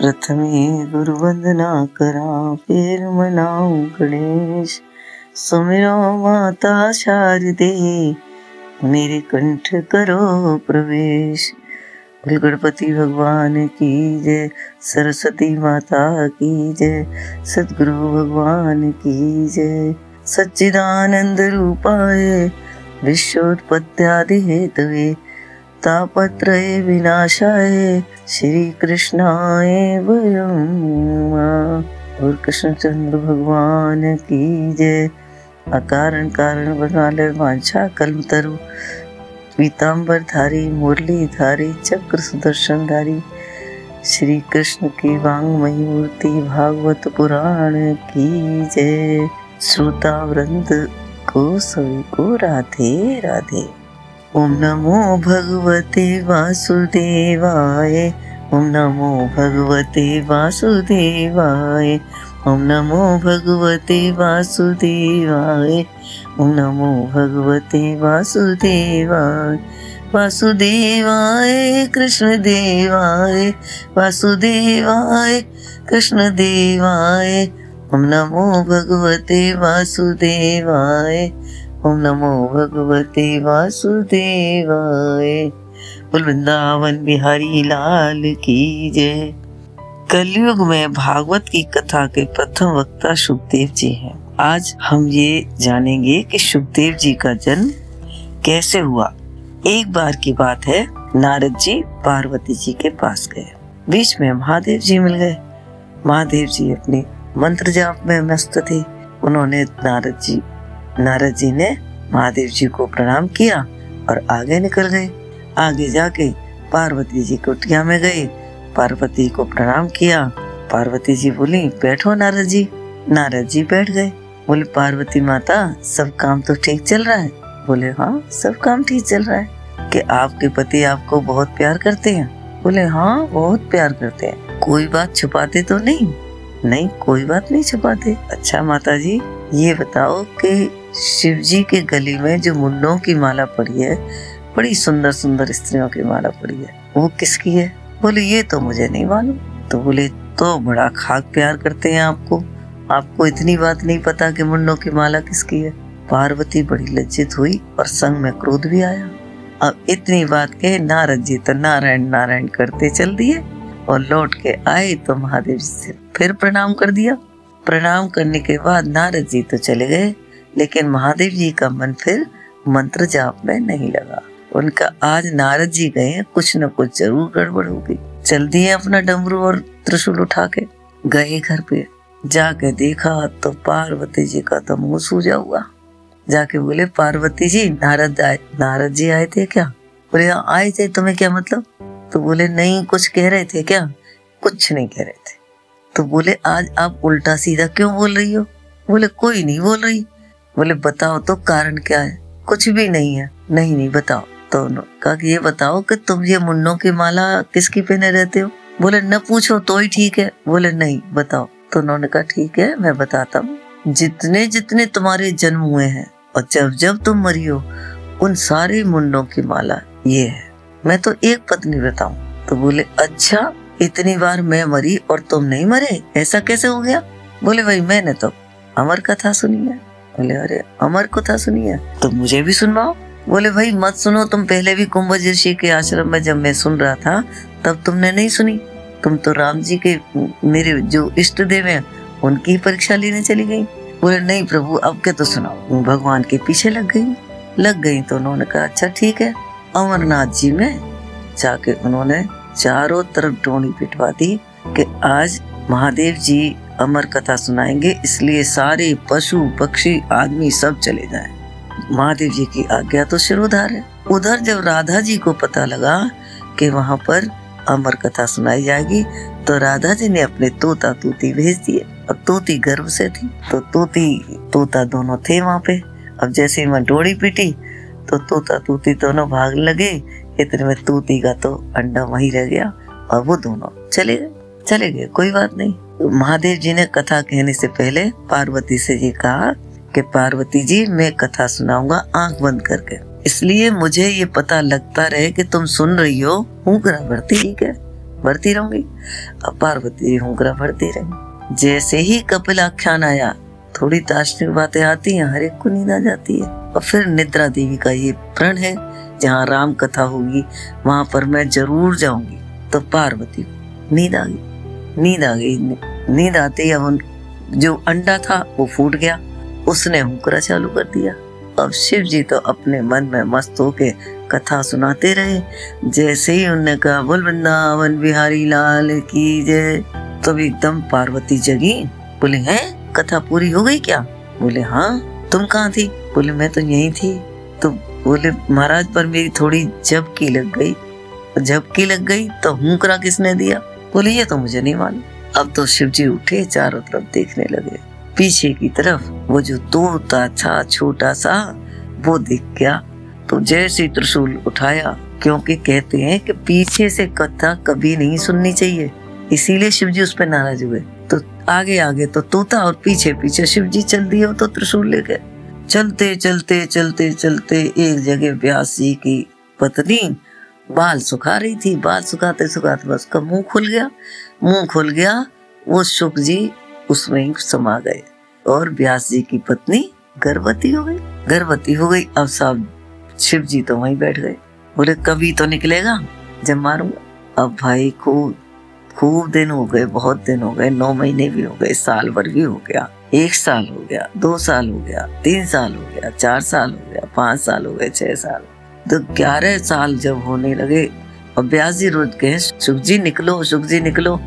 प्रथमे गुरु वंदना करा, फिर मनाऊं गणेश। सुमिरो माता शारदे, मेरे कंठ करो प्रवेश। गणपति भगवान की जय, सरस्वती माता की जय सदगुरु भगवान की जय। सच्चिदानंद रूपाय, विश्वोत्पत्त्यादि हेतवे तापत्रय विनाशाय श्री कृष्णाय वयम् और कृष्णचंद्र भगवान की जय। अकारण कारण बनाले वांछा कलम तरु। पीताम्बर धारी मुरली धारी चक्र सुदर्शन धारी श्री कृष्ण की वांगमयी मूर्ति, भागवत पुराण की जय। श्रोता वृंद को सभी को राधे राधे। ओम नमो भगवते वासुदेवाय, ओम नमो भगवते वासुदेवाय, ओम नमो भगवते वासुदेवाय, ओम नमो भगवते वासुदेवाय वासुदेवाय कृष्ण देवाय वासुदेवाय कृष्ण देवाय ओम नमो भगवते वासुदेवाय ओम नमो भगवते वासुदेवाय। वृंदावन बिहारी लाल की जय। कलयुग में भागवत की कथा के प्रथम वक्ता सुखदेव जी हैं। आज हम ये जानेंगे कि सुखदेव जी का जन्म कैसे हुआ। एक बार की बात है, नारद जी पार्वती जी के पास गए। बीच में महादेव जी मिल गए। महादेव जी अपने मंत्र जाप में मस्त थे। उन्होंने नारद जी नारद जी ने महादेव जी को प्रणाम किया और आगे निकल गए। आगे जाके पार्वती जी कुटिया में गए। पार्वती को प्रणाम किया। पार्वती जी बोली, बैठो नारद जी नारद जी बैठ गए। बोले, पार्वती माता, सब काम तो ठीक चल रहा है? बोले हाँ सब काम ठीक चल रहा है। कि आपके पति आपको बहुत प्यार करते हैं? बोले हाँ बहुत प्यार करते हैं। कोई बात छुपाते तो नहीं? नहीं, कोई बात नहीं छुपाते। अच्छा माता जी ये बताओ कि शिव जी के गली में जो मुन्नों की माला पड़ी है, बड़ी सुंदर सुंदर स्त्रियों की माला पड़ी है। वो किसकी है? बोले, ये तो मुझे नहीं मालूम। तो बोले तो बड़ा खाक प्यार करते हैं आपको। आपको इतनी बात नहीं पता कि मुन्नों की माला किसकी है। पार्वती बड़ी लज्जित हुई और संग में क्रोध भी आया। अब इतनी बात के नारद जी तो नारायण नारायण करते चल दिए और लौट के आए तो महादेव जी से फिर प्रणाम कर दिया। प्रणाम करने के बाद नारद जी तो चले गए। लेकिन महादेव जी का मन फिर मंत्र जाप में नहीं लगा। उनका आज नारद जी गए कुछ न कुछ ज़रूर गड़बड़ होगी। चल दिए अपना डमरू और त्रिशूल उठा के गए घर पे। जाके देखा तो पार्वती जी का तो मुँह सूजा हुआ। जाके बोले पार्वती जी नारद आए नारद जी आए थे क्या? बोले "हाँ, आए थे। तुम्हें क्या मतलब? तो बोले नहीं कुछ कह रहे थे क्या? कुछ नहीं कह रहे थे। तो बोले आज आप उल्टा सीधा क्यों बोल रही हो? बोले कोई नहीं बोल रही। बोले, बताओ तो कारण क्या है? कुछ भी नहीं है. नहीं नहीं, बताओ। तो कहा कि, ये बताओ कि तुम ये मुन्नों की माला किसकी पहने रहते हो? बोले, न पूछो तो ही ठीक है। बोले, नहीं, बताओ। तो उन्होंने कहा, ठीक है, मैं बताता हूँ। जितने जितने तुम्हारे जन्म हुए हैं और जब जब तुम मरी हो, उन सारे मुंडों की माला ये है। मैं तो एक पत्नी बताऊँ। तो बोले अच्छा इतनी बार मैं मरी और तुम नहीं मरे? ऐसा कैसे हो गया? बोले भाई मैंने तो अमर कथा सुनी है। बोले, अरे, अमर कथा सुनी है तो मुझे भी सुनवाओ। बोले, भाई, मत सुनो, तुम पहले भी कुंभज ऋषि के आश्रम में जब मैं सुन रहा था, तब तुमने नहीं सुनी। तुम तो राम जी के, मेरे जो इष्ट देव हैं, उनकी परीक्षा लेने चली गई। बोले, नहीं प्रभु, अब के तो सुनाओ। भगवान के पीछे लग गई लग गई तो उन्होंने कहा अच्छा ठीक है, अमरनाथ जी में जाके उन्होंने चारों तरफ़ डोनी पिटवा दी कि आज महादेव जी अमर कथा सुनाएँगे, इसलिए सारे पशु, पक्षी, आदमी सब चले जाए। महादेव जी की आज्ञा तो शिरोधार है। उधर जब राधा जी को पता लगा कि वहाँ पर अमर कथा सुनाई जाएगी तो राधा जी ने अपने तोता तोती भेज दिए। और तोती गर्भ से थी तो तोती, तोता दोनों थे वहाँ पे। अब जैसे ही डोरी पीटी तो तोता तोती दोनों भाग लगे। इतने में तोती का तो अंडा वहीं रह गया, और वो दोनों चले गए। चले गए, कोई बात नहीं। महादेव जी ने कथा कहने से पहले पार्वती से ये कहा कि पार्वती जी, मैं कथा सुनाऊँगा आँख बंद करके। इसलिए मुझे ये पता लगता रहे कि तुम सुन रही हो हूँ करा करती ठीक है? भरती रहूँगी। अब पार्वती जी हुंकरा भरती रही। जैसे ही कपिल आख्यान आया, थोड़ी दार्शनिक बातें आती हैं, हर एक को नींद आ जाती है। और फिर निद्रा देवी का ये प्रण है, जहाँ राम कथा होगी, वहाँ पर मैं ज़रूर जाऊँगी। तो पार्वती नींद आ गई। नींद आ गई। नींद आते ही अब जो अंडा था, वो फूट गया। उसने हुकरा चालू कर दिया। अब शिव जी तो अपने मन में मस्त होके कथा सुनाते रहे। जैसे ही उनने कहा, बोल वृंदावन बिहारी लाल की जय। तब एकदम पार्वती जगी, बोले, हैं? कथा पूरी हो गई क्या? बोले हाँ। तुम कहाँ थी? बोले, मैं तो यही थी। तो बोले, महाराज पर मेरी थोड़ी झपकी लग गई। झपकी लग गई तो हुकरा किसने दिया? बोले, ये तो मुझे नहीं मालूम। अब तो शिव जी उठे, चारों तरफ़ देखने लगे। पीछे की तरफ़ वो जो तोता था, छोटा सा, वो दिख गया। तो जैसे त्रिशूल उठाया, क्योंकि कहते हैं कि पीछे से कथा कभी नहीं सुननी चाहिए। इसीलिए शिव जी उस पर नाराज़ हुए। तो आगे आगे तो तोता और पीछे पीछे शिव जी चल दिए तो त्रिशूल ले गए चलते चलते चलते चलते एक जगह व्यास की पत्नी बाल सुखा रही थी, बाल सुखाते सुखाते बस का मुँह खुल गया। मुँह खुल गया, वो सुख जी उसमें समा गए और व्यास जी की पत्नी गर्भवती हो गई। गर्भवती हो गई, अब सब शिव जी तो वहीं बैठ गए। बोले, कभी तो निकलेगा? जब मारूँगा? अब भाई खूब खूब दिन हो गए, बहुत दिन हो गए, नौ महीने भी हो गए, साल भर भी हो गया, एक साल हो गया, दो साल हो गया, तीन साल हो गया, चार साल हो गया, पाँच साल हो गए, छह साल तो ग्यारह साल जब होने लगे, और ब्यास जी रोज कहे सुख जी निकलो सुख जी निकलो।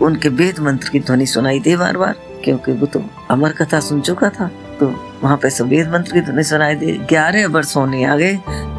उनके वेद मंत्र की ध्वनि सुनाई दे बार बार क्योंकि वो तो अमर कथा सुन चुका था। तो वहाँ पे सब वेद मंत्र की ध्वनि सुनाई दे, ग्यारह वर्ष होने आ गए।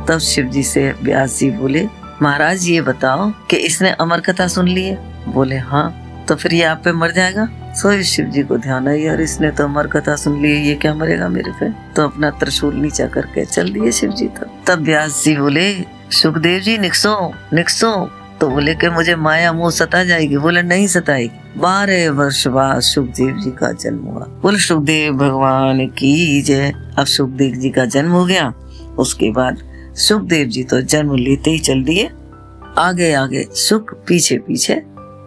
तब शिव जी से व्यास जी बोले, महाराज, ये बताओ कि इसने अमर कथा सुन ली है? बोले हाँ। तो फिर ये आप पे मर जाएगा। सो शिव जी को ध्यान आई यार, इसने तो अमर कथा सुन ली ये क्या मरेगा मेरे पे? तो अपना त्रिशूल नीचा करके चल दिए शिव जी तब। तब व्यास जी बोले, सुखदेव जी, निकसो निकसो। तो बोले कि, मुझे माया मुँह सता जाएगी। बोले, नहीं सताएगी। बारह वर्ष बाद सुखदेव जी का जन्म हुआ। बोले, सुखदेव भगवान की जय। अब सुखदेव जी का जन्म हो गया। उसके बाद सुखदेव जी तो जन्म लेते ही चल दिए। आगे आगे, सुख पीछे पीछे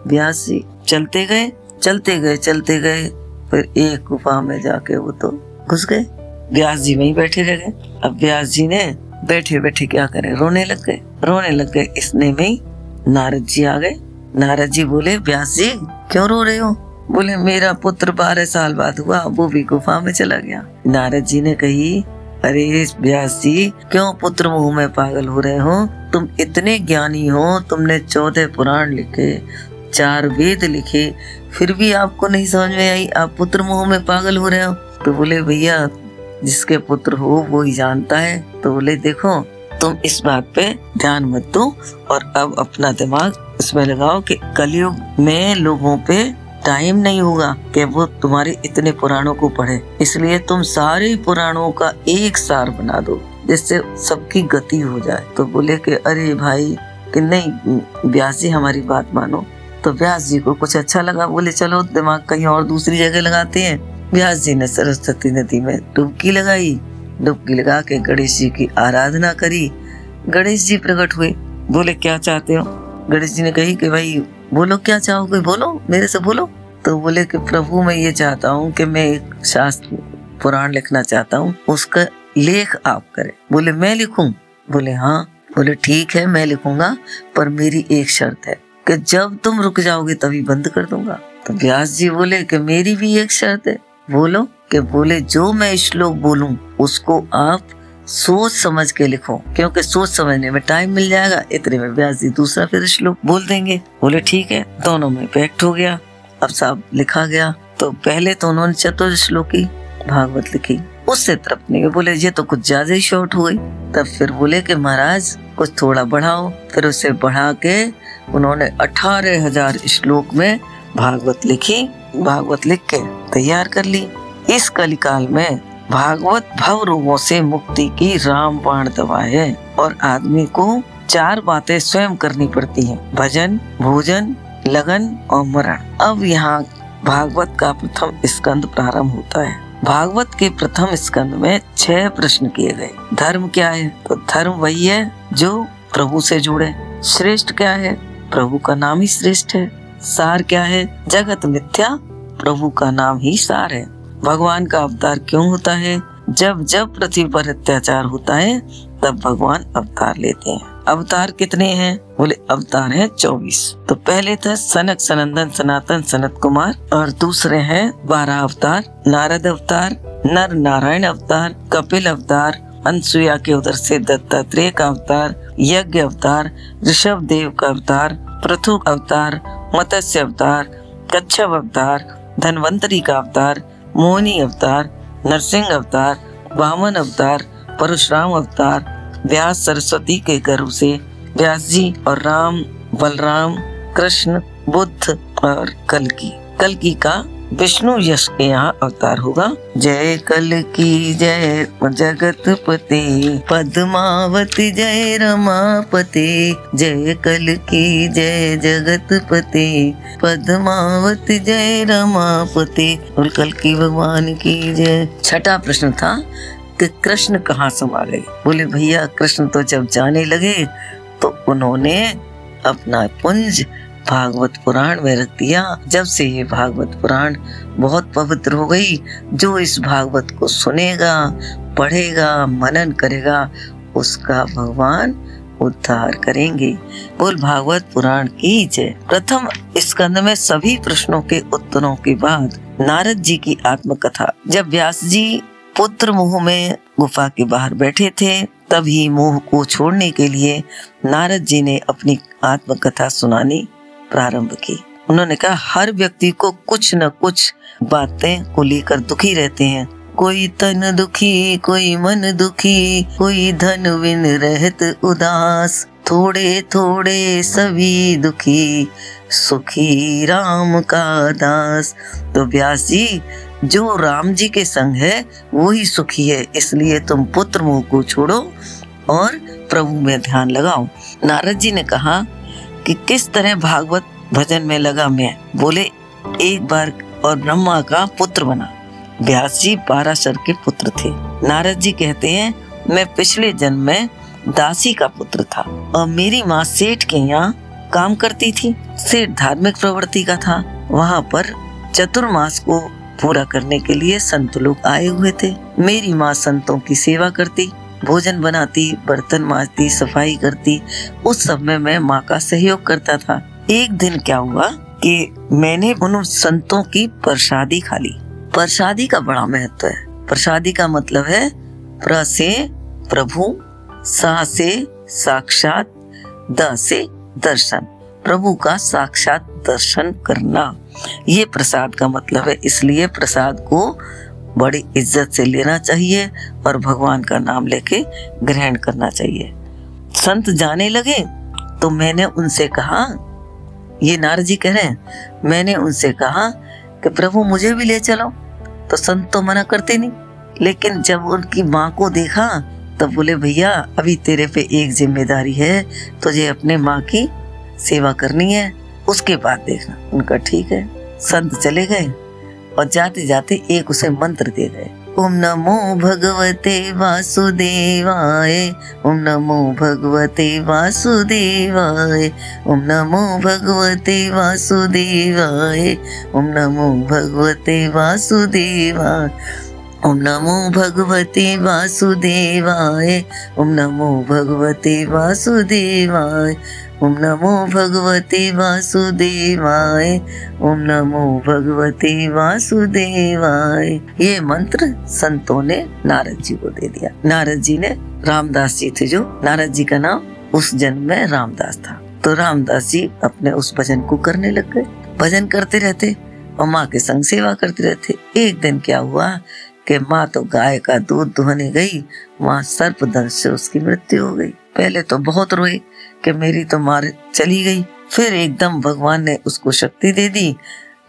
व्यास जी चलते गए। चलते गए चलते गए। फिर एक गुफा में जाके वो तो घुस गए। व्यास जी वहीं बैठे रह गए। अब व्यास जी ने बैठे बैठे क्या करे? रोने लग गए। रोने लग गए। इसने में नारद जी आ गए। नारद जी बोले, व्यास जी, क्यों रो रहे हो? बोले, मेरा पुत्र बारह साल बाद हुआ, वो भी गुफा में चला गया। नारद जी ने कही, अरे व्यास जी, क्यों पुत्र मुँह में पागल हो रहे हो? तुम इतने ज्ञानी हो, तुमने चौदह पुराण लिखे चार वेद लिखे, फिर भी आपको नहीं समझ में आई, आप पुत्र मोह में पागल हो रहे हो। तो बोले, भैया, जिसके पुत्र हो, वो ही जानता है। तो बोले, देखो, तुम इस बात पे ध्यान मत दो और अब अपना दिमाग इसमें लगाओ कि कलयुग में लोगों पे टाइम नहीं होगा कि वो तुम्हारे इतने पुराणों को पढ़े। इसलिए तुम सारे पुराणों का एक सार बना दो, जिससे सबकी गति हो जाए। तो बोले कि, अरे भाई, कि नहीं व्यास जी हमारी बात मानो। तो व्यास जी को कुछ अच्छा लगा, बोले, चलो, दिमाग कहीं और दूसरी जगह लगाते हैं। व्यास जी ने सरस्वती नदी में डुबकी लगाई। डुबकी लगा के गणेश जी की आराधना करी। गणेश जी प्रकट हुए। बोले, क्या चाहते हो? गणेश जी ने कही कि, भाई, बोलो, क्या चाहोगे? बोलो, मेरे से बोलो। तो बोले कि, प्रभु, मैं ये चाहता हूँ कि मैं एक शास्त्र, पुराण लिखना चाहता हूँ। उसका लेख आप करें। बोले, मैं लिखूं? बोले हाँ। बोले, ठीक है, मैं लिखूँगा, पर मेरी एक शर्त है। कि जब तुम रुक जाओगे तभी बंद कर दूँगा। तो व्यास जी बोले कि मेरी भी एक शर्त है। बोलो कि बोले, जो मैं श्लोक बोलूँ, उसको आप सोच समझ के लिखो। क्योंकि सोच समझने में टाइम मिल जाएगा, इतने में व्यास जी दूसरा फिर श्लोक बोल देंगे। बोले, ठीक है, दोनों में पैक्ट हो गया, अब साहब लिखा गया। तो पहले तो उन्होंने चतुर श्लोकी भागवत लिखी। उससे तरफ़ नहीं बोले, ये तो कुछ ज़्यादा ही शॉर्ट हो गई। तब फिर बोले कि, महाराज, कुछ थोड़ा बढ़ाओ। फिर उसे बढ़ा के उन्होंने अठारह हज़ार श्लोक में भागवत लिखी, भागवत लिख के तैयार कर ली। इस कलिकाल में भागवत भव रोगों से मुक्ति की रामबाण दवा है और आदमी को चार बातें स्वयं करनी पड़ती हैं, भजन, भोजन, लगन और मरण। अब यहाँ भागवत का प्रथम स्कंद प्रारंभ होता है। भागवत के प्रथम स्कंद में छह प्रश्न किए गए। धर्म क्या है? तो धर्म वही है जो प्रभु से जुड़े। श्रेष्ठ क्या है? प्रभु का नाम ही श्रेष्ठ है। सार क्या है? जगत मिथ्या, प्रभु का नाम ही सार है। भगवान का अवतार क्यों होता है? जब जब पृथ्वी पर अत्याचार होता है, तब भगवान अवतार लेते हैं। अवतार कितने हैं? बोले, अवतार हैं चौबीस। तो पहले था सनक, सनंदन, सनातन, सनत कुमार, और दूसरे हैं बारह अवतार, नारद अवतार, नर नारायण अवतार, कपिल अवतार अनसुया के उधर से दत्तात्रेय का अवतार, यज्ञ अवतार, ऋषभ देव का अवतार, पृथु अवतार, मत्स्य अवतार, कच्छप अवतार, धनवंतरी का अवतार, मोहनी अवतार, नरसिंह अवतार वामन अवतार, परशुराम अवतार व्यास सरस्वती के गर्भ से व्यास जी और राम बलराम कृष्ण बुद्ध और कलकी। कलकी का विष्णु यश के यहाँ अवतार होगा। जय कल की जय जगत पते पद्मावती, जय रमापते। जय कल की जय जगत पते पद्मावती, जय रमापते। और कल की भगवान की जय। छठा प्रश्न था कि कृष्ण कहाँ समा गए। बोले, भैया, कृष्ण तो जब जाने लगे तो उन्होंने अपना पुंज भागवत पुराण में रख दिया। जब से ये भागवत पुराण बहुत पवित्र हो गई, जो इस भागवत को सुनेगा, पढ़ेगा, मनन करेगा, उसका भगवान उद्धार करेंगे। बोल, भागवत पुराण की जय। प्रथम स्कंद में सभी प्रश्नों के उत्तरों के बाद नारद जी की आत्मकथा। जब व्यास जी पुत्र मुह में गुफा के बाहर बैठे थे, तभी मोह को छोड़ने के लिए नारद जी ने अपनी आत्मकथा सुनानी प्रारंभ की। उन्होंने कहा, हर व्यक्ति को कुछ न कुछ बातें को लेकर दुखी रहते हैं। कोई तन दुखी, कोई मन दुखी, कोई धन विन रहत उदास। थोड़े थोड़े सभी दुखी, सुखी राम का दास। तो व्यास जी राम जी के संग है, वो ही सुखी है। इसलिए तुम पुत्र मुँह को छोड़ो और प्रभु में ध्यान लगाओ। नारद जी ने कहा कि किस तरह भागवत भजन में लगा मैं? बोले, एक बार और ब्रह्मा का पुत्र बना। व्यास जी पाराशर के पुत्र थे। नारद जी कहते हैं, मैं पिछले जन्म में दासी का पुत्र था और मेरी माँ सेठ के यहाँ काम करती थी। सेठ धार्मिक प्रवृत्ति का था। वहाँ पर चतुर्मास को पूरा करने के लिए संत लोग आए हुए थे। मेरी माँ संतों की सेवा करती, भोजन बनाती, बर्तन माजती, सफ़ाई करती। उस सब में मैं माँ का सहयोग करता था। एक दिन क्या हुआ कि मैंने उन संतों की प्रसादी खा ली। प्रसादी का बड़ा महत्व है। प्रसादी का मतलब है प्र से प्रभु, सा से साक्षात, द से दर्शन। प्रभु का साक्षात दर्शन करना। ये प्रसाद का मतलब है, इसलिए प्रसाद को बड़ी इज़्ज़त से लेना चाहिए और भगवान का नाम लेके ग्रहण करना चाहिए। संत जाने लगे तो मैंने उनसे कहा, ये नार जी कह रहे हैं, मैंने उनसे कहा कि प्रभु मुझे भी ले चलो। तो संत तो मना करते नहीं, लेकिन जब उनकी माँ को देखा, तब बोले, भैया, अभी तेरे पे एक ज़िम्मेदारी है, तुझे अपने माँ की सेवा करनी है, उसके बाद देखना। उनका ठीक है, संत चले गए और जाते जाते एक उसे मंत्र दे गए ओम नमो भगवते वासुदेवाय, ओम नमो भगवते वासुदेवाय, ओम नमो भगवते वासुदेवाय, ओम नमो भगवते वासुदेवाय, ओम नमो भगवते वासुदेवाय, ओम नमो भगवते वासुदेवाय। ओम नमो भगवते वासुदेवाय। ओम नमो भगवते वासुदेवाय। ये मंत्र संतों ने नारद जी को दे दिया। नारद जी ने रामदास जी थे जो। नारद जी का नाम उस जन्म में रामदास था। तो रामदास जी अपने उस भजन को करने लग गए। भजन करते रहते और माँ के संग सेवा करते रहते। एक दिन क्या हुआ कि माँ तो गाय का दूध दुहने गई। वहाँ सर्प दंश से उसकी मृत्यु हो गई। पहले तो बहुत रोई। कि मेरी तो मार चली गई। फिर एकदम भगवान ने उसको शक्ति दे दी।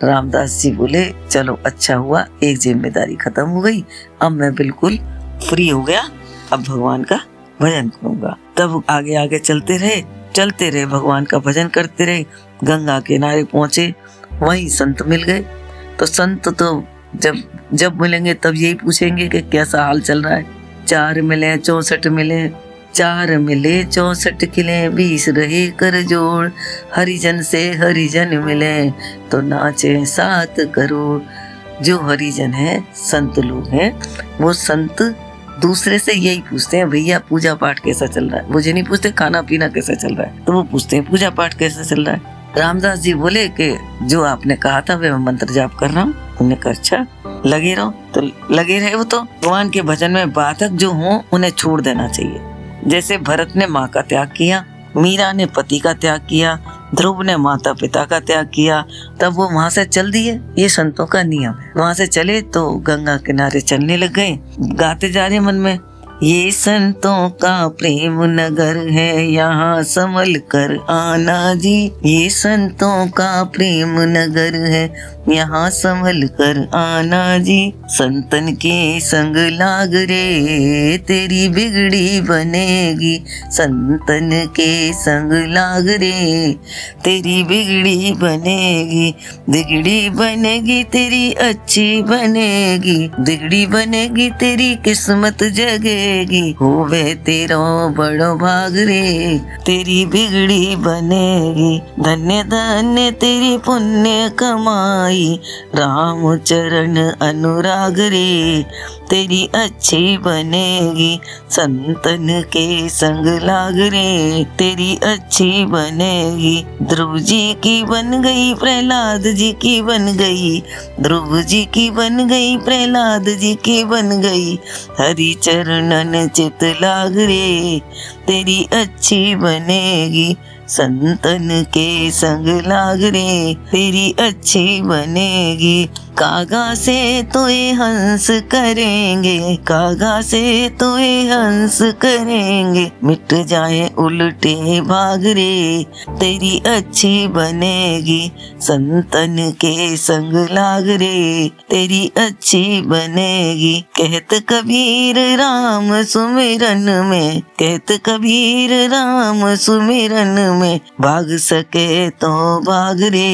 रामदास जी बोले, चलो अच्छा हुआ, एक ज़िम्मेदारी खत्म हो गई। अब मैं बिल्कुल फ्री हो गया। अब भगवान का भजन करूँगा। तब आगे आगे चलते रहे। चलते रहे, भगवान का भजन करते रहे। गंगा किनारे पहुँचे, वहीं संत मिल गए। तो संत तो जब जब मिलेंगे तब यही पूछेंगे कि कैसा हाल चल रहा है। चार मिले, चौसठ मिले चार मिले चौसठ किले, बीस रहे कर जोड़। हरिजन से हरिजन मिले तो नाचे सात करोड़। जो हरिजन है, संत लोग हैं, वो संत दूसरे से यही पूछते हैं, भैया पूजा पाठ कैसा चल रहा है? मुझे नहीं पूछते खाना पीना कैसा चल रहा है? तो वो पूछते हैं पूजा पाठ कैसा चल रहा है? रामदास जी बोले कि, जो आपने कहा था वे मैं मंत्र जाप कर रहा हूँ। उन्होंने कहा अच्छा लगे रहो। तो लगे रहे वो तो भगवान के भजन में बाधक जो हो, उन्हें छोड़ देना चाहिए। जैसे भरत ने माँ का त्याग किया, मीरा ने पति का त्याग किया, ध्रुव ने माता पिता का त्याग किया, तब वो वहाँ से चल दिए। ये संतों का नियम वहाँ से चले तो गंगा किनारे चलने लग गए। गाते जा रहे मन में, ये संतों का प्रेम नगर है, यहाँ संभल कर आना जी। ये संतों का प्रेम नगर है यहाँ संभल कर आना जी। संतन के संग लाग रे, तेरी बिगड़ी बनेगी। संतन के संग लाग रे, तेरी बिगड़ी बनेगी। बिगड़ी बनेगी तेरी अच्छी बनेगी। बिगड़ी बनेगी तेरी किस्मत जगेगी। बनेगी होवे तेरो बड़ो भाग रे, तेरी बिगड़ी बनेगी। धन्य धन्य तेरी पुण्य कमाई राम चरण अनुराग रे, तेरी अच्छी बनेगी। संतन के संग लाग रे, तेरी अच्छी बनेगी। ध्रुव जी की बन गई, प्रहलाद जी की बन गई। ध्रुव जी की बन गई, प्रहलाद जी की बन गई। हरि चरण मन चित लाग रे, तेरी अच्छी बनेगी। संतन के संग लाग रे तेरी अच्छी बनेगी। कागा से तोए हंस करेंगे कागा से तोए हंस करेंगे। मिट जाए उल्टे भागरे, तेरी अच्छी बनेगी। संतन के संग लाग रे तेरी अच्छी बनेगी। कहत कबीर राम सुमिरन में, कहत कबीर राम सुमिरन में, भाग सके तो भाग रे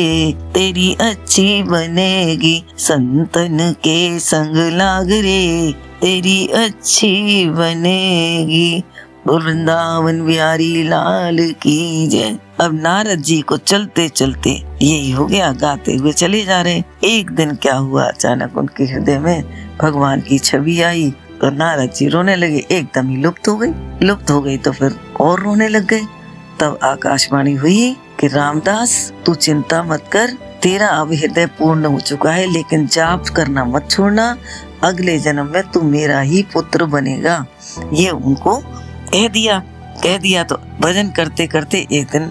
तेरी अच्छी बनेगी। संतन के संग लाग रे, तेरी अच्छी बनेगी। वृंदावन बिहारी लाल की जय। अब नारद जी को चलते चलते यही हो गया, गाते हुए चले जा रहे एक दिन क्या हुआ, अचानक उनके हृदय में भगवान की छवि आई तो नारद जी रोने लगे, एकदम ही लुप्त हो गई। लुप्त हो गई तो फिर और रोने लग गए तब आकाशवाणी हुई कि, रामदास, तू चिंता मत कर तेरा अब हृदय पूर्ण हो चुका है, लेकिन जाप करना मत छोड़ना। अगले जन्म में तू मेरा ही पुत्र बनेगा। ये उनको कह दिया। कह दिया तो भजन करते करते एक दिन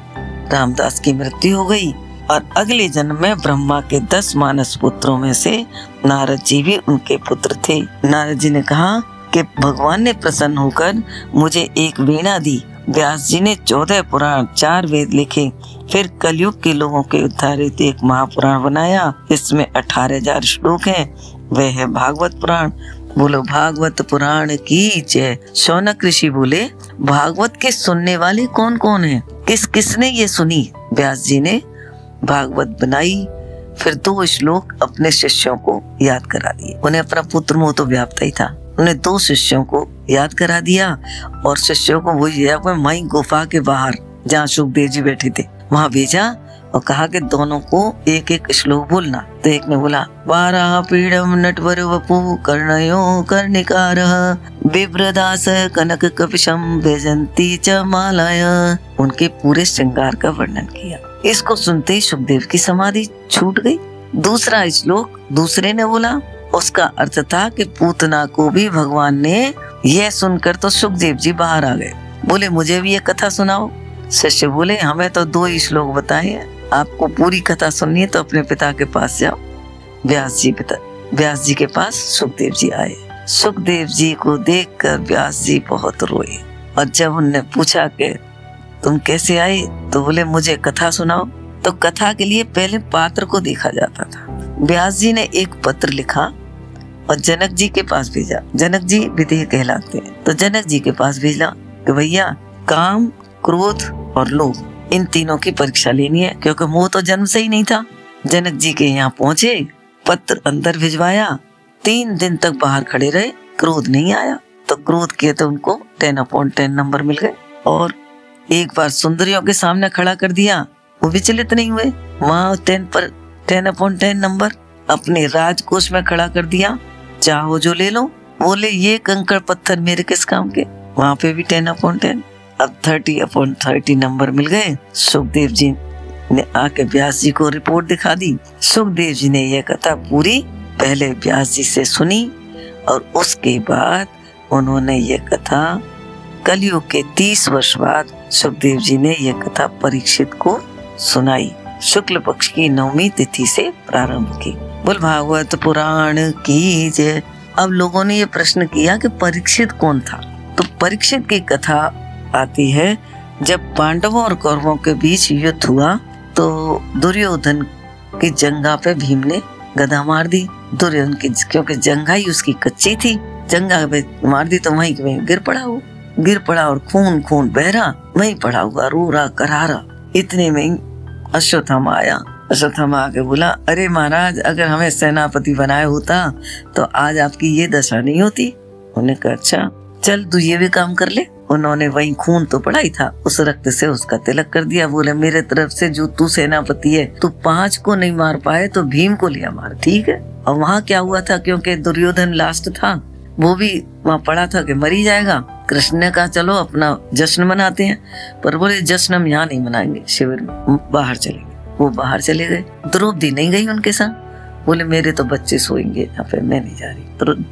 रामदास की मृत्यु हो गई और अगले जन्म में ब्रह्मा के दस मानस पुत्रों में से नारद जी भी उनके पुत्र थे। नारद जी ने कहा कि भगवान ने प्रसन्न होकर मुझे एक वीणा दी। व्यास जी ने चौदह पुराण, चार वेद लिखे। फिर कलयुग के लोगों के उद्धारित एक महापुराण बनाया। इसमें अठारह हज़ार श्लोक हैं। वह है भागवत पुराण। बोलो, भागवत पुराण की जय। शौनक ऋषि बोले, भागवत के सुनने वाले कौन कौन हैं? किस किसने ये सुनी? व्यास जी ने, भागवत बनाई। फिर दो श्लोक अपने शिष्यों को याद करा दिए। उन्हें अपना पुत्र मोह तो व्याप्त ही था। उन्हें दो शिष्यों को याद करा दिया और शिष्यों को वो वही माई गुफा के बाहर जहाँ सुखदेव जी बैठे थे। वहाँ भेजा और कहा कि दोनों को एक एक श्लोक बोलना। तो एक ने बोला वारा पीड़म नटवर वपु कर्णयो कर्णिकार विप्रदास कनक कपिशम बेजंती च मालाय। उनके पूरे श्रृंगार का वर्णन किया। इसको सुनते ही सुखदेव की समाधि छूट गई। दूसरा श्लोक दूसरे ने बोला उसका अर्थ था कि पूतना को भी भगवान ने यह सुनकर तो सुखदेव जी बाहर आ गए। बोले, मुझे भी ये कथा सुनाओ। शिष्य बोले, हमें तो दो ही श्लोक बताए आपको पूरी कथा सुननी है तो अपने पिता के पास जाओ। व्यास जी पिता, व्यास जी के पास सुखदेव जी आए। सुखदेव जी को देखकर व्यास जी बहुत रोए और जब उनने पूछा कि, तुम कैसे आए? तो बोले, मुझे कथा सुनाओ। तो कथा के लिए पहले पात्र को देखा जाता था। व्यास जी ने एक पत्र लिखा और जनक जी के पास भेजा। जनक जी विदेह कहलाते हैं। तो जनक जी के पास भेजा कि भैया, काम, क्रोध और लोभ, इन तीनों की परीक्षा लेनी है, क्योंकि मोह तो जन्म से ही नहीं था। जनक जी के यहाँ पहुँचे, पत्र अंदर भिजवाया, तीन दिन तक बाहर खड़े रहे, क्रोध नहीं आया। तो क्रोध किए तो उनको टेन अपॉन टेन नंबर मिल गए और एक बार सुंदरियों के सामने खड़ा कर दिया। वो विचलित नहीं हुए। वहाँ टेन पर टेन अपॉन टेन नंबर अपने राजकोष में खड़ा कर दिया। चाहो जो ले लो। बोले, ये कंकड़ पत्थर मेरे किस काम के? वहाँ पे भी टेन अपॉन टेन अब थर्टी अपॉन थर्टी नंबर मिल गए। सुखदेव जी ने आके व्यास जी को रिपोर्ट दिखा दी। सुखदेव जी ने यह कथा पूरी पहले व्यास जी से सुनी और उसके बाद उन्होंने ये कथा, कलयुग के तीस वर्ष बाद सुखदेव जी ने यह कथा परीक्षित को सुनाई। शुक्ल पक्ष की नवमी तिथि से प्रारंभ की। बोल, भागवत पुराण की जय अब लोगों ने ये प्रश्न किया कि परीक्षित कौन था? तो परीक्षित की कथा आती है, जब पांडवों और कौरवों के बीच युद्ध हुआ तो दुर्योधन की जंगा पे भीम ने गदा मार दी। दुर्योधन की, क्योंकि जंगा ही उसकी कच्ची थी, जंगा पे मार दी तो वहीं वहीं गिर पड़ा वो। गिर पड़ा और खून खून बह रहा वहीं पड़ा हुआ, रो रहा करा रहा इतने में अश्वत्थामा आया। अश्वत्थामा आके बोला, अरे महाराज, अगर हमें सेनापति बनाया होता तो आज आपकी ये दशा नहीं होती। उन्होंने कहा अच्छा चल तू ये भी काम कर ले। उन्होंने वही खून तो पड़ा ही था, उस रक्त से उसका तिलक कर दिया, बोले, मेरे तरफ़ से जो तू सेनापति है, तू पाँच को नहीं मार पाए तो भीम को लिया मार, ठीक है? और वहाँ क्या हुआ था, क्योंकि दुर्योधन लास्ट था, वो भी वहाँ पड़ा था कि मरी जाएगा। कृष्ण ने कहा, चलो, अपना जश्न मनाते हैं। पर बोले, जश्न हम यहाँ नहीं मनाएँगे, शिविर में, बाहर चलेंगे। वो बाहर चले गए। द्रौपदी नहीं गई उनके साथ। बोले, मेरे तो बच्चे सोएँगे। यहाँ पे मैं नहीं जा रही।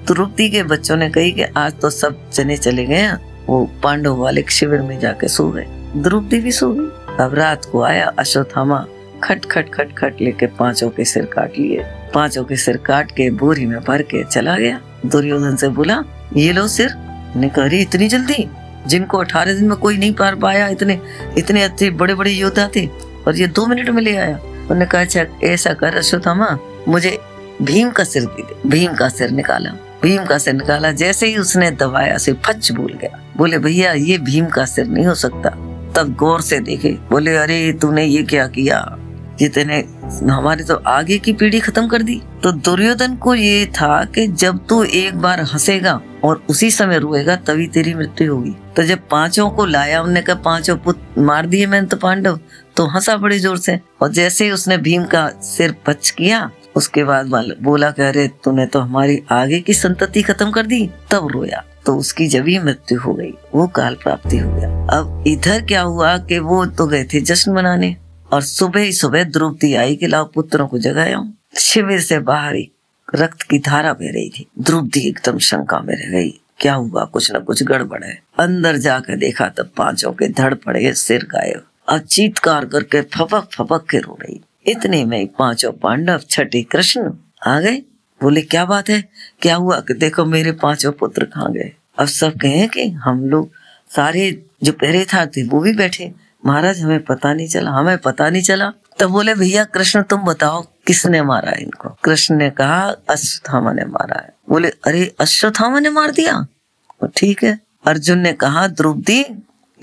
द्रौपदी के बच्चों ने कही कि आज तो सब जने चले गए वो पांडव वाले शिविर में जाके सो गए। द्रौपदी भी सो गई। अब रात को आया, अश्वत्थामा खट खट खट खट लेके पाँचों के सिर काट लिए। पाँचों के सिर काट के बोरी में भर के चला गया। दुर्योधन से बोला, ये लो सिर। ने कहा इतनी जल्दी? जिनको अठारह दिन में कोई नहीं पार पाया, इतने इतने अच्छे बड़े बड़े योद्धा थे। और ये दो मिनट में ले आया। उन्होंने कहा अच्छा ऐसा कर अश्वत्थामा, मुझे भीम का सिर दे दे। भीम का सिर निकाला। भीम का सिर निकाला। जैसे ही उसने दबाया से फच भूल गया। बोले, भैया, ये भीम का सिर नहीं हो सकता। तब गौर से देखे। बोले, अरे, तूने ये क्या किया? ये तेने हमारे तो आगे की पीढ़ी खत्म कर दी। तो दुर्योधन को ये था कि जब तू एक बार हंसेगा और उसी समय रोएगा, तभी तेरी मृत्यु होगी। तो जब पाँचों को लाया उन्होंने कहा, पाँचों पुत्र मार दिए मैंने तो पांडव। तो हंसा बड़े ज़ोर से। और जैसे ही उसने भीम का सिर पच किया, उसके बाद बोला कह रहे तूने तो हमारी आगे की संतति खत्म कर दी, तब रोया। तो उसकी जब ही मृत्यु हो गई, वो काल प्राप्ति हो गया। अब इधर क्या हुआ कि वो तो गए थे जश्न मनाने, और सुबह ही सुबह द्रौपदी आई कि लाओ पुत्रों को जगाया शिविर से बाहर ही रक्त की धारा बह रही थी। द्रौपदी एकदम शंका में रह गई, क्या हुआ? कुछ न कुछ गड़बड़ है। अंदर जाकर देखा तब पाँचों के धड़ पड़े, सिर गायब। और चीतकार करके फपक फपक के रो रही। इतने में पाँचों पांडव छठी कृष्ण आ गए। बोले, क्या बात है? क्या हुआ कि देखो मेरे पाँचों पुत्र कहाँ गए? अब सब कहे कि हम लोग सारे जो पहरे था थे, वो भी बैठे। महाराज, हमें पता नहीं चला, हमें पता नहीं चला। तो बोले, भैया, कृष्ण, तुम बताओ, किसने मारा इनको? कृष्ण ने कहा, अश्वत्थामा ने मारा है। बोले, अरे, अश्वत्थामा ने मार दिया? ठीक है। अर्जुन ने कहा, द्रौपदी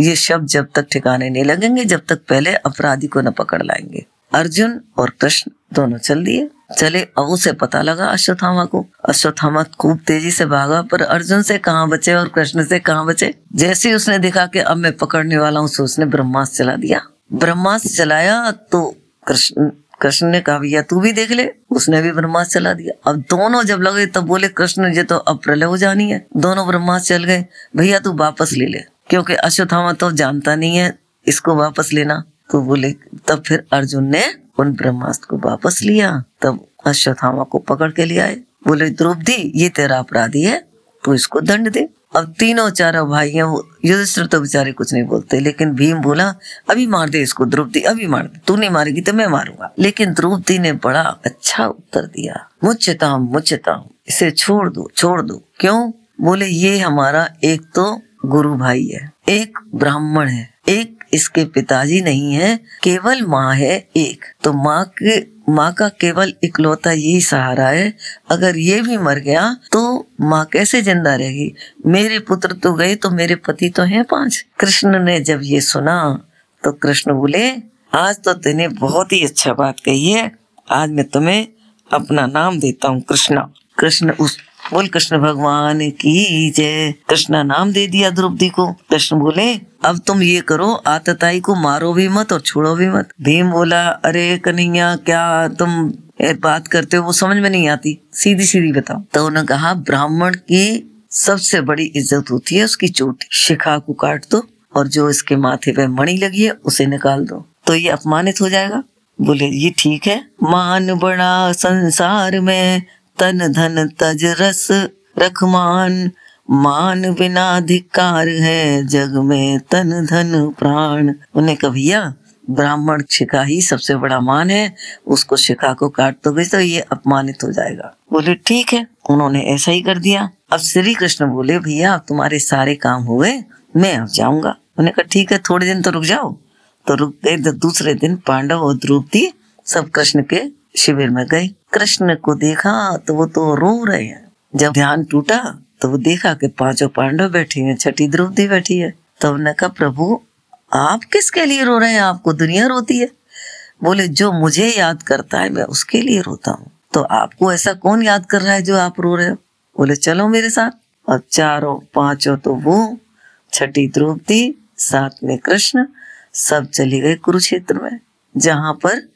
ये शब्द जब तक ठिकाने नहीं लगेंगे, जब तक पहले अपराधी को न पकड़ लाएँगे। अर्जुन और कृष्ण दोनों चल दिए। चले, अब उसे पता लगा अश्वत्थामा को। अश्वत्थामा खूब तेज़ी से भागा, पर अर्जुन से कहाँ बचे और कृष्ण से कहाँ बचे? जैसे ही उसने देखा कि अब मैं पकड़ने वाला हूँ उसने ब्रह्मास्त्र चला दिया। ब्रह्मास्त्र चलाया तो कृष्ण कृष्ण ने कहा, भैया, तू भी देख ले। उसने भी ब्रह्मास्त्र चला दिया। अब दोनों जब लगे, तब बोले, कृष्ण ये तो अब प्रलय हो जानी है। दोनों ब्रह्मास्त्र चल गए, भैया, तू वापस ले ले। क्योंकि अश्वत्थामा तो जानता नहीं है, इसको वापस लेना। तो बोले, तब फिर अर्जुन ने उन ब्रह्मास्त्र को वापस लिया। तब अश्वत्थामा को पकड़ के ले आए। बोले, द्रौपदी, ये तेरा अपराधी है तो इसको दंड दे। अब तीनों चारों भाई हैं युधिष्ठिर तो बेचारे कुछ नहीं बोलते, लेकिन भीम बोला, अभी मार दे इसको, द्रौपदी, अभी मार दे। तू नहीं मारेगी तो मैं मारूँगा। लेकिन द्रौपदी ने बड़ा अच्छा उत्तर दिया। मुच्चताम मुच्चताम इसे छोड़ दो छोड़ दो। क्यों? बोले, ये हमारा एक तो गुरु भाई है, एक ब्राह्मण है, एक इसके पिताजी नहीं है, केवल माँ है एक। तो माँ के, माँ का केवल इकलौता यही सहारा है, अगर ये भी मर गया तो माँ कैसे ज़िंदा रहेगी? मेरे पुत्र तो गए तो मेरे पति तो हैं पाँच। कृष्ण ने जब ये सुना तो कृष्ण बोले, आज तो तेने बहुत ही अच्छा बात कही है, आज मैं तुम्हें अपना नाम देता हूँ कृष्णा। कृष्ण उस बोल, कृष्ण भगवान की जय। कृष्ण नाम दे दिया द्रौपदी को। कृष्ण बोले, अब तुम ये करो, आतताई को मारो भी मत और छोड़ो भी मत। भीम बोला, अरे कन्हैया, क्या तुम बात करते हो? वो समझ में नहीं आती। सीधी सीधी बताओ। तो उन्होंने कहा, ब्राह्मण की सबसे बड़ी इज़्ज़त होती है उसकी चोटी। शिखा को काट दो और जो इसके माथे पे मणि लगी है, उसे निकाल दो। तो ये अपमानित हो जाएगा? बोले, ये ठीक है। मान बड़ा संसार में तन धन तज रस रखमान, मान बिना धिकार है जग में तन धन प्राण। उन्हें कभिया ब्राह्मण शिखा ही सबसे बड़ा मान है, उसको शिखा को काट तो दोगे तो ये अपमानित हो जाएगा। बोले, ठीक है। उन्होंने ऐसा ही कर दिया। अब श्री कृष्ण बोले, भैया अब तुम्हारे सारे काम हुए मैं अब जाऊँगा। उन्हें कहा, ठीक है, थोड़े दिन तो रुक जाओ। तो रुक गए दूसरे दिन पांडव और द्रौपदी सब कृष्ण के शिविर में गए कृष्ण को देखा तो वो तो रो रहे हैं। जब ध्यान टूटा तो वो देखा कि पाँचों पांडव बैठे हैं, छठी द्रौपदी बैठी है। तो उन्होंने कहा, प्रभु, आप किसके लिए रो रहे हैं? आपको दुनिया रोती है? बोले, जो मुझे याद करता है, मैं उसके लिए रोता हूँ। तो आपको ऐसा कौन याद कर रहा है जो आप रो रहे हो? बोले, चलो मेरे साथ। अब चारों, पाँचों तो वो, छठी द्रौपदी, साथ में कृष्ण, सब चले गए कुरुक्षेत्र में, जहाँ पर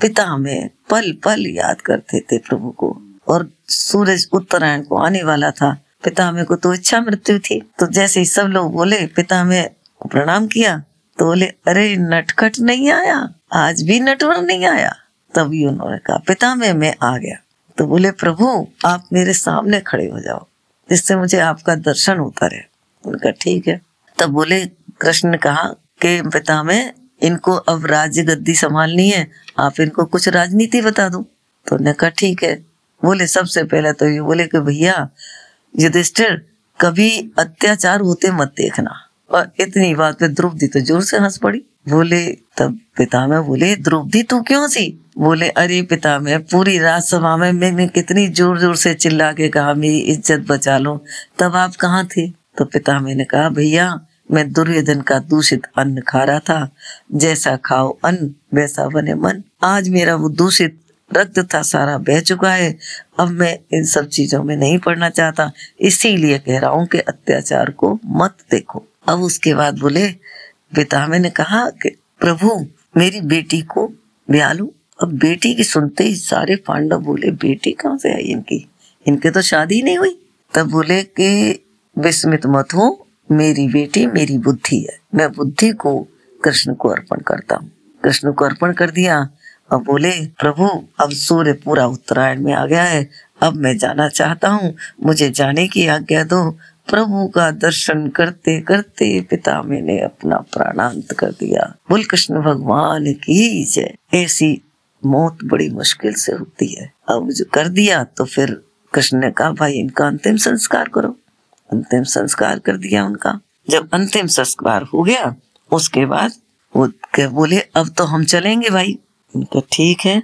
पिता में पल पल याद करते थे प्रभु को। और सूरज उत्तरायण को आने वाला था। पिता में को तो इच्छा मृत्यु थी। तो जैसे ही सब लोग बोले, पिता में प्रणाम किया तो बोले, अरे, नटखट नहीं आया? आज भी नटवर नहीं आया? तभी उन्होंने कहा, पिता में मैं आ गया। तो बोले, प्रभु, आप मेरे सामने खड़े हो जाओ, जिससे मुझे आपका दर्शन होता रहे। उनका, ठीक है। तब बोले, कृष्ण ने कहा कि, पिता में इनको अब राज्य गद्दी संभालनी है, आप इनको कुछ राजनीति बता दो। तो उन्होंने कहा, ठीक है। बोले, सबसे पहले तो ये बोले कि भैया, युधिष्ठिर, कभी अत्याचार होते मत देखना। और इतनी बात पे द्रौपदी तो ज़ोर से हंस पड़ी। बोले, तब पिता में बोले, द्रौपदी तू क्यों सी बोले, अरे पिता में, पूरी राजसभा में मैंने कितनी ज़ोर ज़ोर से चिल्ला के कहा, मेरी इज़्ज़त बचा लो। तब आप कहाँ थे? तो पिता मैंने कहा, भैया मैं दुर्योधन का दूषित अन्न खा रहा था। जैसा खाओ अन्न, वैसा बने मन। आज मेरा वो दूषित रक्त था, सारा बह चुका है। अब मैं इन सब चीज़ों में नहीं पढ़ना चाहता। इसीलिए कह रहा हूँ कि अत्याचार को मत देखो। अब उसके बाद बोले, पिता, मैंने कहा कि, प्रभु, मेरी बेटी को ब्याह लू। अब बेटी की सुनते ही सारे पांडव बोले, बेटी कहाँ से आई इनकी? इनके तो शादी नहीं हुई। तब बोले कि, विस्मित मत हो मेरी बेटी मेरी बुद्धि है। मैं बुद्धि को कृष्ण को अर्पण करता हूँ। कृष्ण को अर्पण कर दिया। अब बोले, प्रभु, अब सूर्य पूरा उत्तरायण में आ गया है। अब मैं जाना चाहता हूँ। मुझे जाने की आज्ञा दो। प्रभु का दर्शन करते करते पिता मैंने अपना प्राणांत कर दिया। बोल, कृष्ण भगवान की जय। ऐसी मौत बड़ी मुश्किल से होती है। अब जो कर दिया तो फिर कृष्ण ने कहा, भाई, इनका अंतिम संस्कार करो। अंतिम संस्कार कर दिया उनका। जब अंतिम संस्कार हो गया, उसके बाद वो बोले, अब तो हम चलेंगे भाई। उनका ठीक है,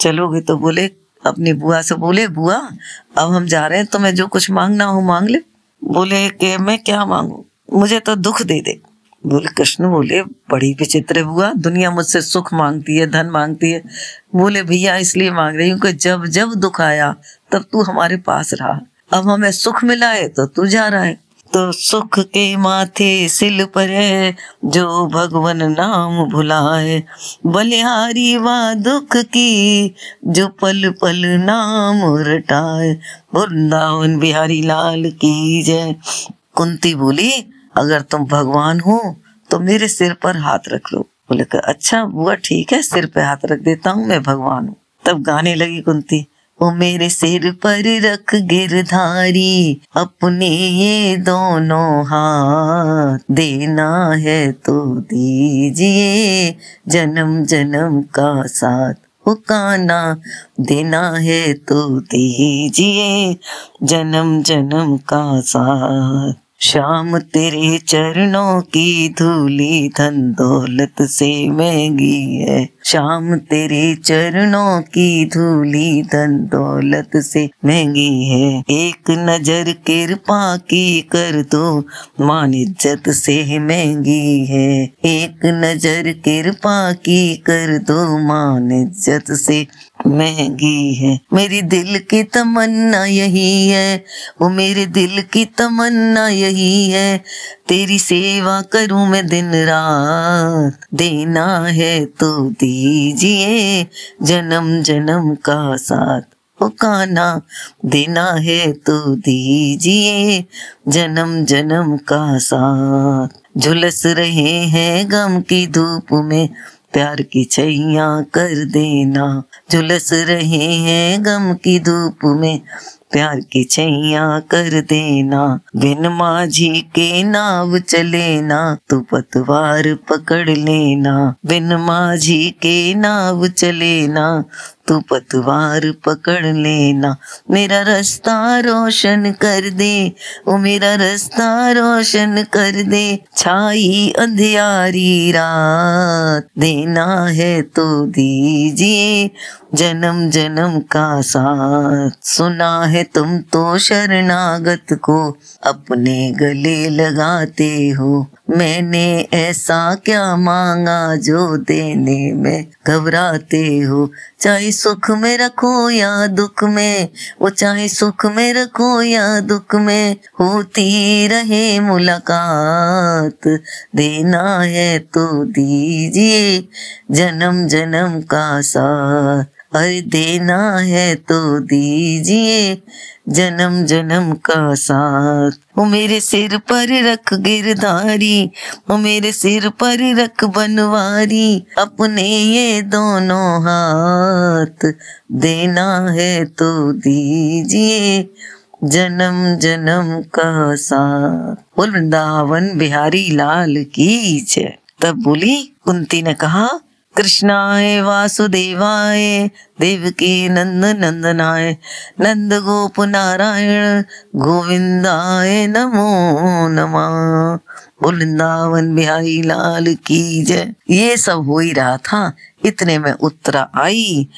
चलोगे तो बोले, अपनी बुआ से बोले, बुआ, अब हम जा रहे हैं तो मैं जो कुछ मांगना हो मांग ले। बोले कि, मैं क्या मांगू? मुझे तो दुख दे दे। बोले, कृष्ण बोले, बड़ी विचित्र बुआ, दुनिया मुझसे सुख मांगती है, धन मांगती है। बोले, भैया, इसलिए मांग रही हूँ कि जब जब दुख आया, तब तू हमारे पास रहा। अब हमें सुख मिला है तो तू जा रहा है। तो सुख के माथे सिल पर है, जो भगवन नाम भुलाए। बलिहारी वा दुख की, जो पल पल नाम रटाए। वृंदावन बिहारी लाल की जय। कुंती बोली, अगर तुम भगवान हो तो मेरे सिर पर हाथ रख लो। बोले अच्छा वो ठीक है, सिर पे हाथ रख देता हूँ, मैं भगवान हूँ। तब गाने लगी कुंती। वो मेरे सिर पर रख गिरधारी, अपने ये दोनों हाथ देना है तो दीजिए जन्म जन्म का साथ हुकाना, देना है तो दीजिए जन्म जन्म का साथ। श्याम तेरे चरणों की धूली धन दौलत से महँगी है। शाम तेरे चरणों की धूली धन दौलत से महँगी है। एक नज़र कृपा की कर दो, मान इज़्ज़त से महँगी है। एक नज़र कृपा की कर दो, मान इज़्ज़त से महँगी है। मेरी दिल की तमन्ना यही है। वो मेरे दिल की तमन्ना यही है। तेरी सेवा करूँ मैं दिन रात। देना है तो दीजिए जन्म जन्म का साथ। वो काना देना है तो दीजिए जन्म जन्म का साथ। झुलस रहे हैं गम की धूप में। प्यार की छैया कर देना। झुलस रहे हैं गम की धूप में। प्यार की छैया कर देना। बिन माझी के नाव चलेना। तू पतवार पकड़ लेना। बिन माझी के नाव चले ना तू पतवार पकड़ लेना। मेरा रास्ता रोशन कर दे। वो मेरा रास्ता रोशन कर दे। छाई अंधियारी रात। देना है तो दीजिए। जन्म जन्म का साथ। सुना है तुम तो शरणागत को। अपने गले लगाते हो। मैंने ऐसा क्या मांगा जो देने में घबराते हो? चाहे सुख में रखो या दुख में, वो चाहे सुख में रखो या दुख में, होती रहे मुलाकात। देना है तो दीजिए जन्म जन्म का साथ। अरे देना है तो दीजिए। जन्म जन्म का साथ। वो मेरे सिर पर रख गिरधारी वो मेरे सिर पर रख बनवारी। अपने ये दोनों हाथ देना है तो दीजिए। जन्म जन्म का साथ। बोल, वृंदावन बिहारी लाल की जय। तब बोली, कुंती ने कहा कृष्णाय वासुदेवाय, देवकी नंद नंदनाय नंद गोप नारायण गोविंदाय नमो नमः। वृंदावन बिहारी लाल की जय। ये सब हो ही रहा था, इतने में उत्तरा आई।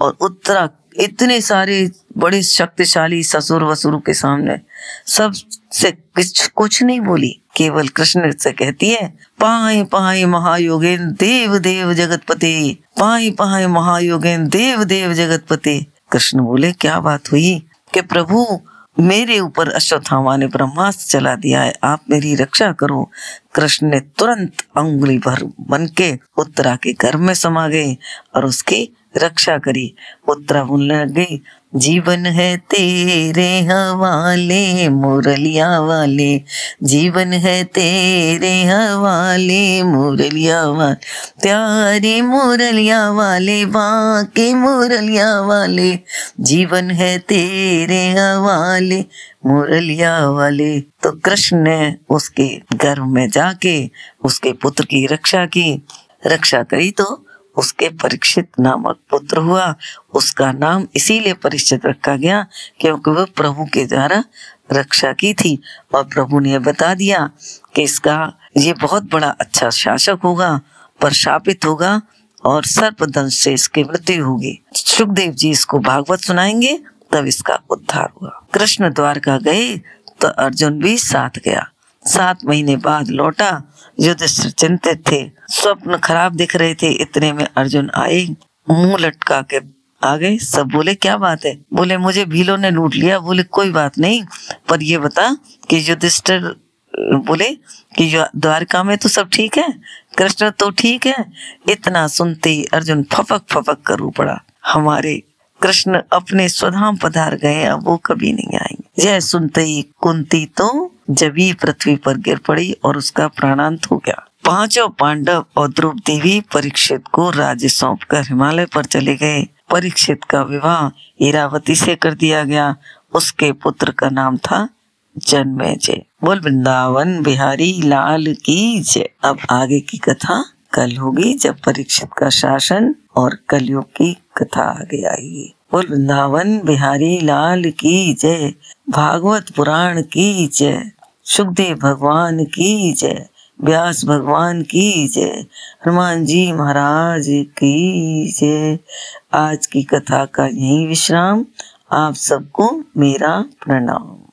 और उत्तरा इतने सारे बड़े शक्तिशाली ससुर वसुर के सामने सबसे कुछ कुछ नहीं बोली। केवल कृष्ण से कहती है, पाए पाए महायोगेन देव देव जगतपति, पाए पाए महायोगेन देव देव जगतपति। कृष्ण बोले, क्या बात हुई कि प्रभु मेरे ऊपर अश्वत्थामा ने ब्रह्मास्त्र चला दिया है, आप मेरी रक्षा करो। कृष्ण ने तुरंत अंगुली भर बन के उत्तरा के घर में समा गए और उसकी रक्षा करी। उत्तरा बोलने लग गई जीवन है तेरे हवाले, मुरलिया वाले। जीवन है तेरे हवाले, मुरलिया वाले प्यारे मुरलिया वाले बाके मुरलिया वाले। जीवन है तेरे हवाले, मुरलिया वाले। तो कृष्ण ने उसके गर्भ में जाके, उसके पुत्र की रक्षा की। रक्षा करी तो उसके परीक्षित नामक पुत्र हुआ। उसका नाम इसीलिए परीक्षित रखा गया क्योंकि वह प्रभु के द्वारा रक्षा की थी और प्रभु ने बता दिया कि इसका ये बहुत बड़ा अच्छा शासक होगा पर शापित होगा और सर्पदंश से इसकी मृत्यु होगी। सुखदेव जी इसको भागवत सुनाएँगे, तब इसका उद्धार हुआ। कृष्ण द्वारका गए तो अर्जुन भी साथ गया। सात महीने बाद लौटा। युधिष्ठिर चिंतित थे। स्वप्न खराब दिख रहे थे। इतने में अर्जुन आए मुँह लटका के आ गए सब बोले, क्या बात है? बोले, मुझे भीलों ने लूट लिया। बोले, कोई बात नहीं, पर ये बता कि युधिष्ठिर बोले कि द्वारका में तो सब ठीक है? कृष्ण तो ठीक है? इतना सुनते ही अर्जुन फपक फपक कर पड़ा। हमारे कृष्ण अपने स्वधाम पधार गए अब वो कभी नहीं आएँगे। यह सुनते ही कुंती तो जबी पृथ्वी पर गिर पड़ी और उसका प्राणांत हो गया, पाँचों पांडव और ध्रुव देवी परीक्षित को राज्य सौंप कर हिमालय पर चले गए। परीक्षित का विवाह इरावती से कर दिया गया। उसके पुत्र का नाम था जन्मे जय बोल, वृंदावन बिहारी लाल की जय। अब आगे की कथा कल होगी जब परीक्षित का शासन और कलयुग की कथा आगे आएगी। बोल, वृंदावन बिहारी लाल की जय। भागवत पुराण की जय। सुखदेव भगवान की जय, व्यास भगवान की जय, हनुमान जी महाराज की जय। आज की कथा का यही विश्राम, आप सबको मेरा प्रणाम।